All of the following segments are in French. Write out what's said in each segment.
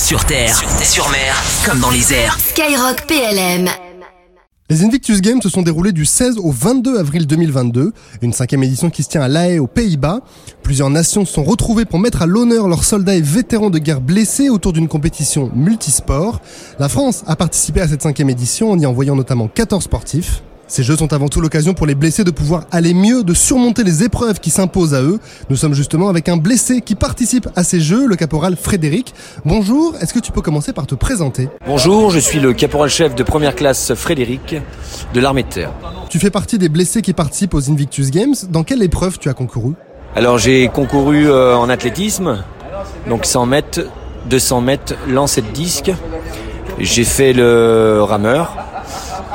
Sur terre, sur mer, comme dans les airs. Skyrock PLM. Les Invictus Games se sont déroulés du 16 au 22 avril 2022, une cinquième édition qui se tient à La Haye aux Pays-Bas. Plusieurs nations se sont retrouvées pour mettre à l'honneur leurs soldats et vétérans de guerre blessés autour d'une compétition multisport. La France a participé à cette cinquième édition en y envoyant notamment 14 sportifs. Ces jeux sont avant tout l'occasion pour les blessés de pouvoir aller mieux, de surmonter les épreuves qui s'imposent à eux. Nous sommes justement avec un blessé qui participe à ces jeux, le caporal Frédéric. Bonjour, est-ce que tu peux commencer par te présenter Bonjour, je suis le caporal-chef de première classe Frédéric de l'armée de terre. Tu fais partie des blessés qui participent aux Invictus Games. Dans quelle épreuve tu as concouru Alors j'ai concouru euh, en athlétisme, donc 100 mètres, 200 mètres, lancer de disque. J'ai fait le rameur,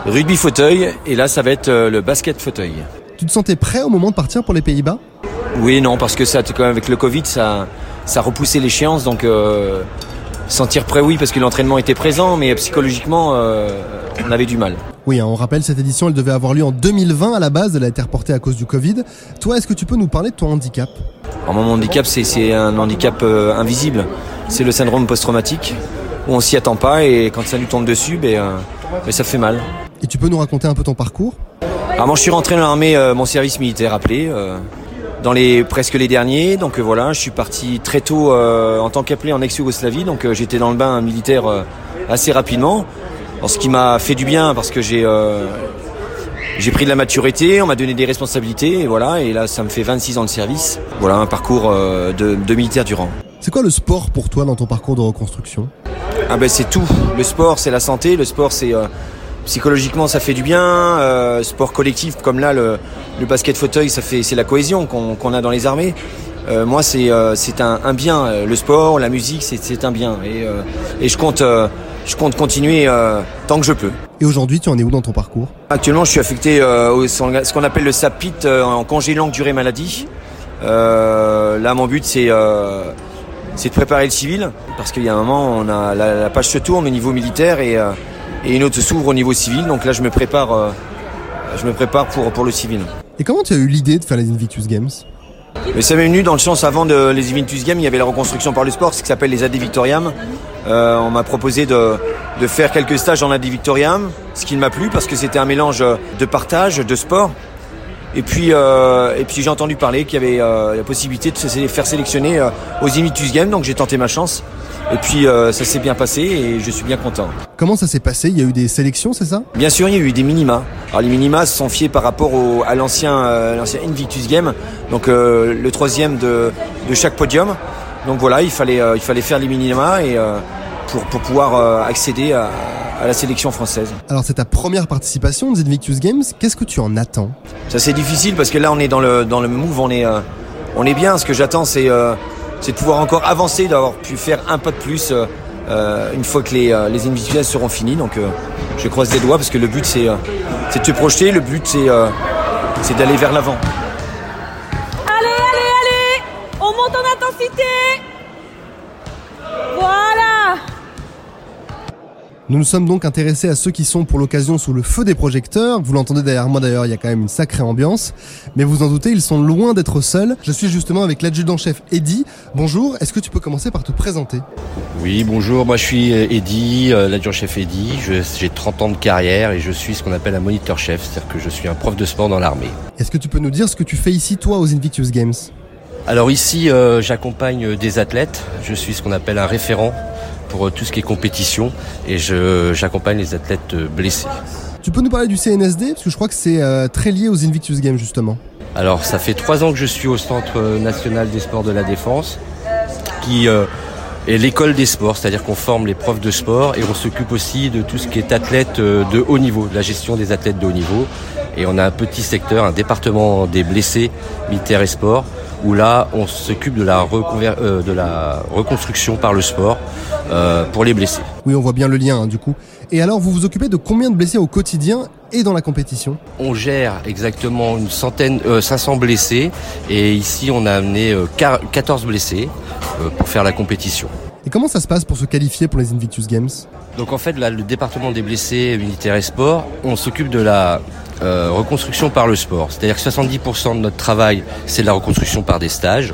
rugby fauteuil, et là ça va être euh, le basket fauteuil. Tu te sentais prêt au moment de partir pour les Pays-Bas? Oui, non, parce que ça, quand même, avec le Covid, ça, ça repoussait l'échéance, donc euh, sentir prêt, oui, parce que l'entraînement était présent, mais psychologiquement, euh, on avait du mal. Oui, hein, on rappelle, cette édition, elle devait avoir lieu en 2020 à la base, elle a été reportée à cause du Covid. Toi, est-ce que tu peux nous parler de ton handicap? Alors, mon handicap, c'est un handicap euh, invisible. C'est le syndrome post-traumatique, où on s'y attend pas, et quand ça nous tombe dessus, ben, ben, ça fait mal. Et tu peux nous raconter un peu ton parcours Alors moi je suis rentré dans l'armée, euh, mon service militaire appelé, euh, dans les presque les derniers. Donc euh, voilà, je suis parti très tôt en tant qu'appelé en ex-Yougoslavie. Donc j'étais dans le bain militaire assez rapidement. Alors, ce qui m'a fait du bien parce que j'ai j'ai pris de la maturité, on m'a donné des responsabilités et voilà. Et là ça me fait 26 ans de service. Voilà un parcours de, de militaire du rang. C'est quoi le sport pour toi dans ton parcours de reconstruction? Ah ben c'est tout. Le sport c'est la santé, le sport c'est euh, psychologiquement ça fait du bien. Euh, sport collectif comme là le, le basket fauteuil ça fait c'est la cohésion qu'on a dans les armées. Euh, moi c'est euh, c'est un, un bien. Le sport, la musique c'est c'est un bien et euh, et je compte euh, je compte continuer euh, tant que je peux. Et aujourd'hui, tu en es où dans ton parcours? Actuellement je suis affecté euh, au ce qu'on appelle le SAPIT euh, en congé longue durée maladie. Euh, là mon but c'est euh, c'est de préparer le civil parce qu'il y a un moment on a la, la page se tourne au niveau militaire et euh, et une autre s'ouvre au niveau civil. Donc là, je me prépare, euh, je me prépare pour pour le civil. Et comment tu as eu l'idée de faire les Invictus Games? Mais ça m'est venu dans le sens avant de les Invictus Games, il y avait la reconstruction par le sport, ce qui s'appelle les AD Victoriam. Euh, on m'a proposé de, de faire quelques stages en AD Victoriam, ce qui m'a plu parce que c'était un mélange de partage, de sport. Et puis, euh, et puis j'ai entendu parler qu'il y avait euh, la possibilité de se faire sélectionner euh, aux Invictus Games, donc j'ai tenté ma chance. Et puis euh, ça s'est bien passé et je suis bien content. Comment ça s'est passé? Il y a eu des sélections, c'est ça? Bien sûr, il y a eu des minima. Alors les minima se sont fiés par rapport au, à l'ancien euh, l'ancien Invictus Game, donc euh, le troisième de, de chaque podium. Donc voilà, il fallait euh, il fallait faire les minima et euh, pour pour pouvoir euh, accéder à, à la sélection française. Alors, c'est ta première participation aux Invictus Games. Qu'est-ce que tu en attends? Ça c'est difficile parce que là on est dans le dans le move, on est euh, on est bien. Ce que j'attends c'est euh, c'est de pouvoir encore avancer, d'avoir pu faire un pas de plus euh, euh, une fois que les euh, les individuels seront finis. Donc euh, je croise les doigts parce que le but c'est euh, c'est de se projeter, le but c'est euh, c'est d'aller vers l'avant. Allez, allez, allez On monte en intensité Nous nous sommes donc intéressés à ceux qui sont pour l'occasion sous le feu des projecteurs. Vous l'entendez derrière moi d'ailleurs, il y a quand même une sacrée ambiance. Mais vous en doutez, ils sont loin d'être seuls. Je suis justement avec l'adjudant-chef Eddy. Bonjour, est-ce que tu peux commencer par te présenter? Oui, bonjour, moi je suis euh, Eddy, euh, l'adjudant-chef Eddy, j'ai 30 ans de carrière et je suis ce qu'on appelle un moniteur-chef, c'est-à-dire que je suis un prof de sport dans l'armée. Est-ce que tu peux nous dire ce que tu fais ici, toi, aux Invictus Games? Alors ici, euh, j'accompagne des athlètes, je suis ce qu'on appelle un référent pour euh, tout ce qui est compétition et j'accompagne les athlètes euh, blessés. Tu peux nous parler du CNSD Parce que je crois que c'est euh, très lié aux Invictus Games, justement. Alors ça fait trois ans que je suis au Centre national des sports de la défense, qui euh, est l'école des sports, c'est-à-dire qu'on forme les profs de sport et on s'occupe aussi de tout ce qui est athlète de haut niveau, de la gestion des athlètes de haut niveau. Et on a un petit secteur, un département des blessés, militaires et sport, où là on s'occupe de, la euh, de la reconstruction par le sport euh, pour les blessés. Oui, on voit bien le lien, hein, du coup. Et alors, vous vous occupez de combien de blessés au quotidien et dans la compétition? On gère exactement une centaine, euh, 500 blessés et ici on a amené euh, quar- 14 blessés euh, pour faire la compétition. Et comment ça se passe pour se qualifier pour les Invictus Games? Donc en fait là, le département des blessés militaires et sport, on s'occupe de la euh, reconstruction par le sport. C'est-à-dire que 70% de notre travail c'est de la reconstruction par des stages.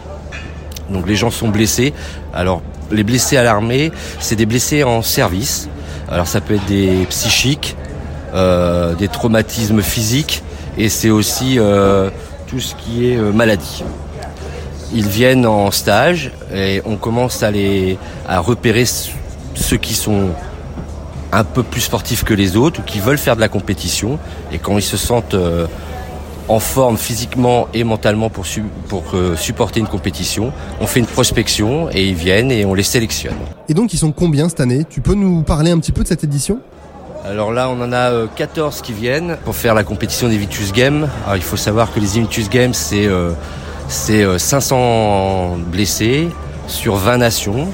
Donc les gens sont blessés. Alors les blessés à l'armée, c'est des blessés en service. Alors ça peut être des psychiques, euh, des traumatismes physiques, et c'est aussi euh, tout ce qui est maladie. Ils viennent en stage et on commence à les à repérer ceux qui sont un peu plus sportifs que les autres ou qui veulent faire de la compétition. Et quand ils se sentent euh, en forme physiquement et mentalement pour, pour euh, supporter une compétition, on fait une prospection et ils viennent et on les sélectionne. Et donc ils sont combien cette année? Tu peux nous parler un petit peu de cette édition? Alors là, on en a 14 euh, qui viennent pour faire la compétition des Vitus Games. Alors il faut savoir que les Vitus Games, c'est c'est 500 blessés sur 20 nations.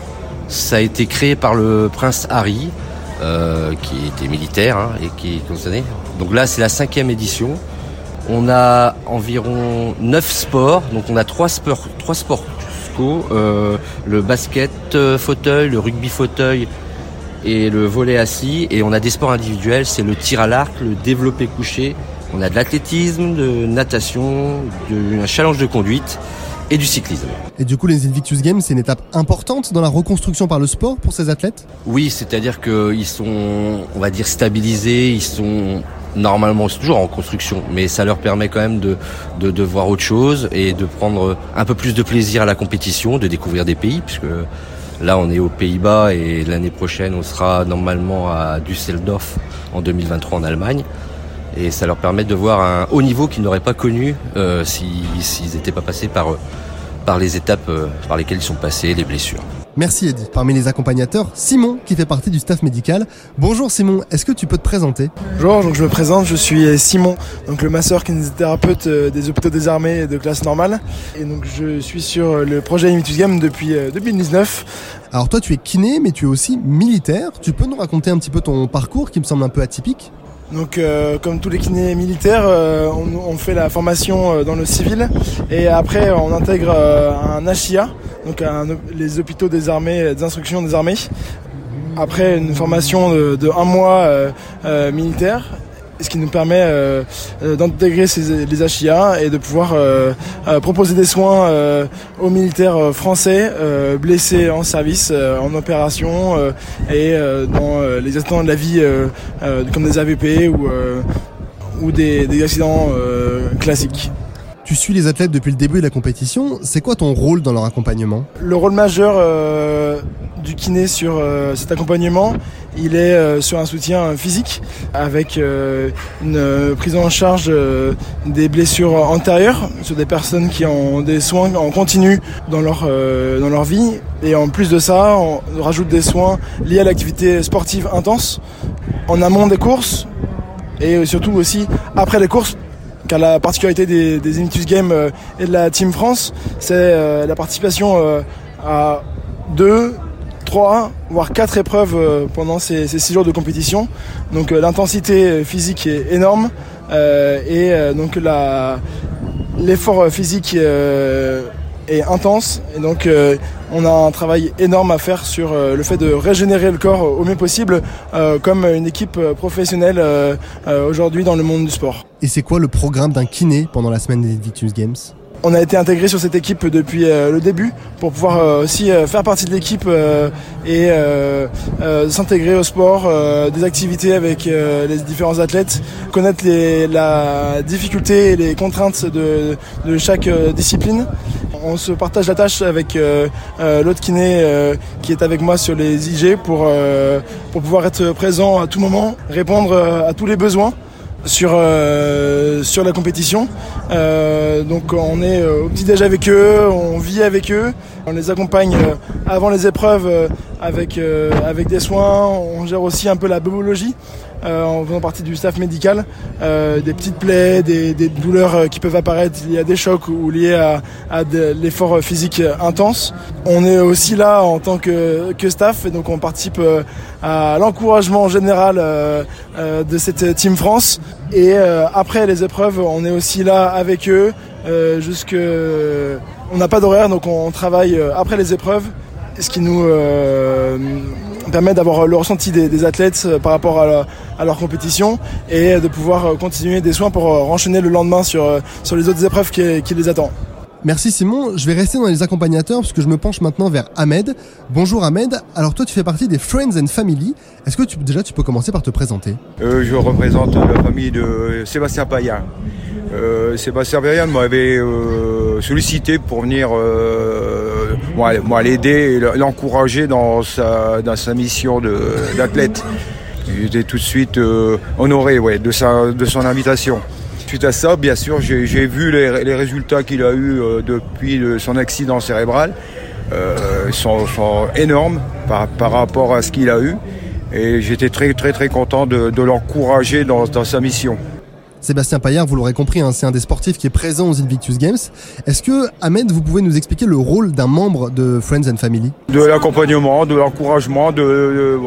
Ça a été créé par le prince Harry, euh, qui était militaire hein, et qui est Donc là, c'est la cinquième édition. On a environ neuf sports, donc on a trois sports, trois sports euh, le basket euh, fauteuil, le rugby fauteuil et le volet assis. Et on a des sports individuels, c'est le tir à l'arc, le développé couché. On a de l'athlétisme, de natation, de, un challenge de conduite et du cyclisme. Et du coup, les Invictus Games, c'est une étape importante dans la reconstruction par le sport pour ces athlètes? Oui, c'est-à-dire qu'ils sont, on va dire, stabilisés, ils sont normalement c'est toujours en construction, mais ça leur permet quand même de, de, de, voir autre chose et de prendre un peu plus de plaisir à la compétition, de découvrir des pays, puisque là on est aux Pays-Bas et l'année prochaine on sera normalement à Düsseldorf en 2023 en Allemagne. Et ça leur permet de voir un haut niveau qu'ils n'auraient pas connu euh, s'ils n'étaient pas passés par, par les étapes euh, par lesquelles ils sont passés, les blessures. Merci Eddie. Parmi les accompagnateurs, Simon qui fait partie du staff médical. Bonjour Simon, est-ce que tu peux te présenter? Bonjour, donc je me présente, je suis Simon, donc le masseur kinésithérapeute euh, des hôpitaux des armées de classe normale. Et donc je suis sur le projet Limitus Game depuis 2019. Alors toi tu es kiné mais tu es aussi militaire. Tu peux nous raconter un petit peu ton parcours qui me semble un peu atypique? Donc, euh, comme tous les kinés militaires, euh, on, fait la formation euh, dans le civil et après on intègre un HIA, donc les hôpitaux des armées, des des armées. Après une formation de un mois militaire ce qui nous permet euh, euh d'intégrer les HIA et de pouvoir euh, proposer des soins aux militaires français blessés en service, en opération et dans les accidents de la vie comme des AVP ou, ou des, des accidents classiques. Tu suis les athlètes depuis le début de la compétition. C'est quoi ton rôle dans leur accompagnement? Le rôle majeur du kiné sur cet accompagnement, il est euh, sur un soutien physique avec euh, une prise en charge euh, des blessures antérieures sur des personnes qui ont des soins en continu dans leur, dans leur vie. Et en plus de ça, on rajoute des soins liés à l'activité sportive intense en amont des courses et surtout aussi après les courses car la particularité des, des Games et de la Team France, c'est la participation à deux, 3, voire 4 épreuves euh, pendant ces, ces 6 jours de compétition. Donc euh, l'intensité physique est énorme euh, et donc l'effort physique est intense et donc on a un travail énorme à faire sur le fait de régénérer le corps au mieux possible comme une équipe professionnelle aujourd'hui dans le monde du sport. Et c'est quoi le programme d'un kiné pendant la semaine des Victus Games? On a été intégré sur cette équipe depuis euh, le début pour pouvoir euh, aussi euh, faire partie de l'équipe et s'intégrer au sport, des activités avec les différents athlètes, connaître les, la difficulté et les contraintes de, chaque discipline. On se partage la tâche avec l'autre kiné qui est avec moi sur les IG pour pouvoir être présent à tout moment, répondre à tous les besoins sur euh, sur la compétition. Euh, donc on est euh, au petit déj avec eux, on vit avec eux, on les accompagne avant les épreuves avec avec des soins. On gère aussi un peu la biologie euh, en faisant partie du staff médical, euh, des petites plaies, des, douleurs euh, qui peuvent apparaître liées à des chocs ou liées à, à de l'effort physique intense. On est aussi là en tant que, que staff et donc on participe à l'encouragement général de cette Team France. Et après les épreuves, on est aussi là avec eux jusque... On n'a pas d'horaire donc on travaille après les épreuves, ce qui nous permet d'avoir le ressenti des, athlètes euh, par rapport à, leur compétition et de pouvoir euh, continuer des soins pour euh, renchaîner le lendemain sur, sur les autres épreuves qui, les attendent. Merci Simon, je vais rester dans les accompagnateurs parce que je me penche maintenant vers Ahmed. Bonjour Ahmed, alors toi tu fais partie des Friends and Family. Est-ce que tu, déjà tu peux commencer par te présenter? Euh, je représente la famille de Sébastien Payan. Euh, Sébastien Payan m'avait euh, sollicité pour venir euh, moi, l'aider et l'encourager dans sa, dans sa mission d'athlète. J'étais tout de suite euh, honoré ouais, de, sa, de son invitation. Suite à ça, bien sûr, j'ai vu les, les résultats qu'il a eus euh, depuis son accident cérébral. Euh, sont, sont énormes par, par rapport à ce qu'il a eu. Et j'étais très très très content de, de l'encourager dans, dans sa mission. Sébastien Paillard, vous l'aurez compris, hein, c'est un des sportifs qui est présent aux Invictus Games. Est-ce que Ahmed, vous pouvez nous expliquer le rôle d'un membre de Friends and Family? De l'accompagnement, de l'encouragement, de-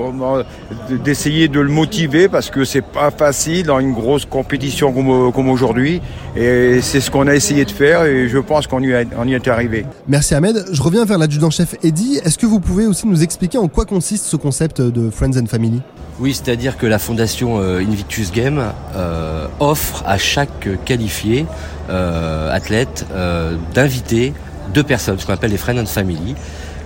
de- d'essayer de, le motiver parce que c'est pas facile dans une grosse compétition comme, comme aujourd'hui. Et c'est ce qu'on a essayé de faire et je pense qu'on y, est arrivé. Merci Ahmed. Je reviens vers l'adjudant-chef Eddy. Est-ce que vous pouvez aussi nous expliquer en quoi consiste ce concept de Friends and Family? Oui, c'est-à-dire que la fondation euh, Invictus Game euh, offre à chaque qualifié euh, athlète euh, d'inviter deux personnes, ce qu'on appelle les Friends and Family,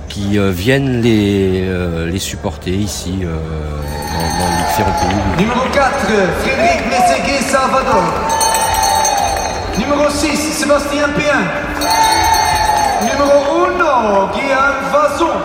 qui euh, viennent les, euh, les supporter ici euh, dans, dans les différents pays. Numéro 4, Frédéric Messeguet Salvador. Numéro 6, Sébastien Péin. Numéro 1, Guillaume Vazon.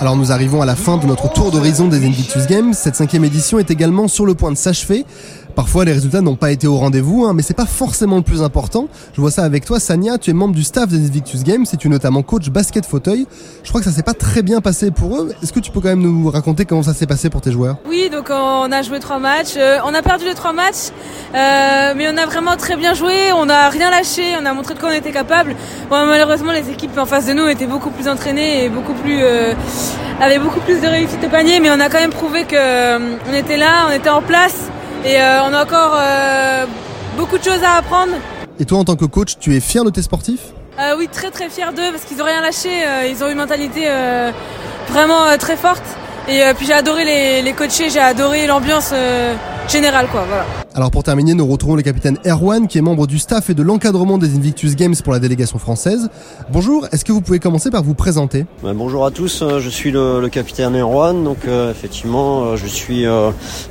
Alors nous arrivons à la fin de notre tour d'horizon des Invictus Games. Cette cinquième édition est également sur le point de s'achever. Parfois les résultats n'ont pas été au rendez-vous, hein, mais c'est pas forcément le plus important. Je vois ça avec toi, Sania. Tu es membre du staff des Invictus Games et tu es notamment coach basket fauteuil. Je crois que ça s'est pas très bien passé pour eux. Est-ce que tu peux quand même nous raconter comment ça s'est passé pour tes joueurs? Oui, donc on a joué trois matchs. Euh, on a perdu les trois matchs, euh, mais on a vraiment très bien joué. On n'a rien lâché. On a montré de quoi on était capable. Bon, malheureusement, les équipes en face de nous étaient beaucoup plus entraînées et beaucoup plus euh, avaient beaucoup plus de réussite au panier. Mais on a quand même prouvé que euh, on était là, on était en place et euh, on a encore euh, beaucoup de choses à apprendre. Et toi en tant que coach, tu es fier de tes sportifs? Euh, oui, très très fier d'eux parce qu'ils ont rien lâché. euh, ils ont une mentalité euh, vraiment très forte. Et puis j'ai adoré les, les coachés, j'ai adoré l'ambiance générale, quoi. Voilà. Alors pour terminer, nous retrouvons le capitaine Erwan qui est membre du staff et de l'encadrement des Invictus Games pour la délégation française. Bonjour, est-ce que vous pouvez commencer par vous présenter? Ben, bonjour à tous, euh, je suis le, capitaine Erwan, donc euh, effectivement euh, je suis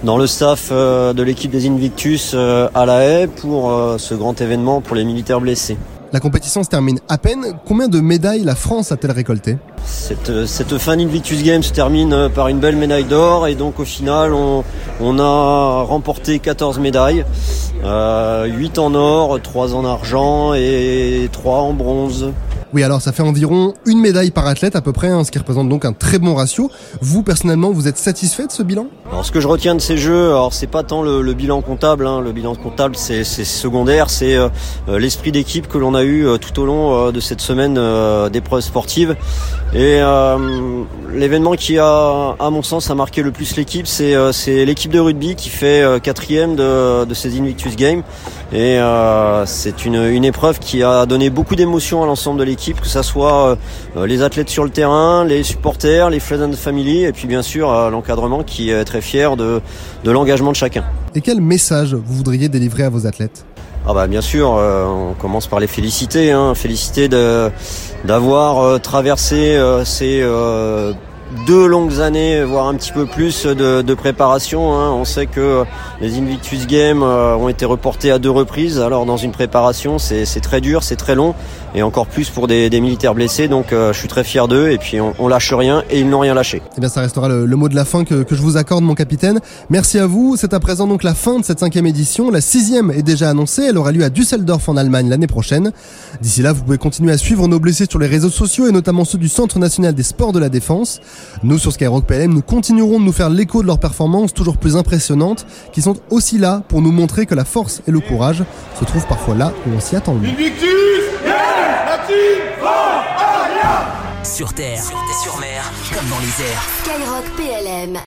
dans le staff de l'équipe des Invictus à La Haye pour ce grand événement pour les militaires blessés. La compétition se termine à peine. Combien de médailles la France a-t-elle récolté? Cette, euh, cette fin d'Invictus Games se termine euh, par une belle médaille d'or et donc au final on, a remporté 14 médailles, euh, 8 en or, 3 en argent et 3 en bronze. Oui, alors ça fait environ une médaille par athlète à peu près, hein, ce qui représente donc un très bon ratio. Vous, personnellement, vous êtes satisfait de ce bilan? Alors ce que je retiens de ces jeux, alors c'est pas tant le, bilan comptable, hein, le bilan comptable c'est secondaire, c'est euh, euh, l'esprit d'équipe que l'on a eu euh, tout au long de cette semaine d'épreuves sportives. Et l'événement qui a, à mon sens, a marqué le plus l'équipe, c'est l'équipe de rugby qui fait quatrième de ces Invictus Games. Et euh, c'est une, une épreuve qui a donné beaucoup d'émotions à l'ensemble de l'équipe, que ce soit euh, les athlètes sur le terrain, les supporters, les friends and family, et puis bien sûr euh, l'encadrement qui est très fier de, de l'engagement de chacun. Et quel message vous voudriez délivrer à vos athlètes? Ah bah bien sûr, euh, on commence par les féliciter, hein, féliciter de d'avoir euh, traversé euh, ces euh, deux longues années, voire un petit peu plus de, de préparation. hein. On sait que les Invictus Games euh, ont été reportés à deux reprises. Alors dans une préparation, c'est très dur, c'est très long, et encore plus pour des, des militaires blessés. Donc euh, je suis très fier d'eux, et puis on, on lâche rien, et ils n'ont rien lâché. Eh bien, ça restera le, le mot de la fin que, que je vous accorde, mon capitaine. Merci à vous. C'est à présent donc la fin de cette cinquième édition. La sixième est déjà annoncée. Elle aura lieu à Düsseldorf en Allemagne l'année prochaine. D'ici là, vous pouvez continuer à suivre nos blessés sur les réseaux sociaux et notamment ceux du Centre national des sports de la défense. Nous, sur Skyrock PLM, nous continuerons de nous faire l'écho de leurs performances toujours plus impressionnantes, qui sont aussi là pour nous montrer que la force et le courage se trouvent parfois là où on s'y attend le. Sur terre, sur mer, comme dans les airs. Skyrock PLM.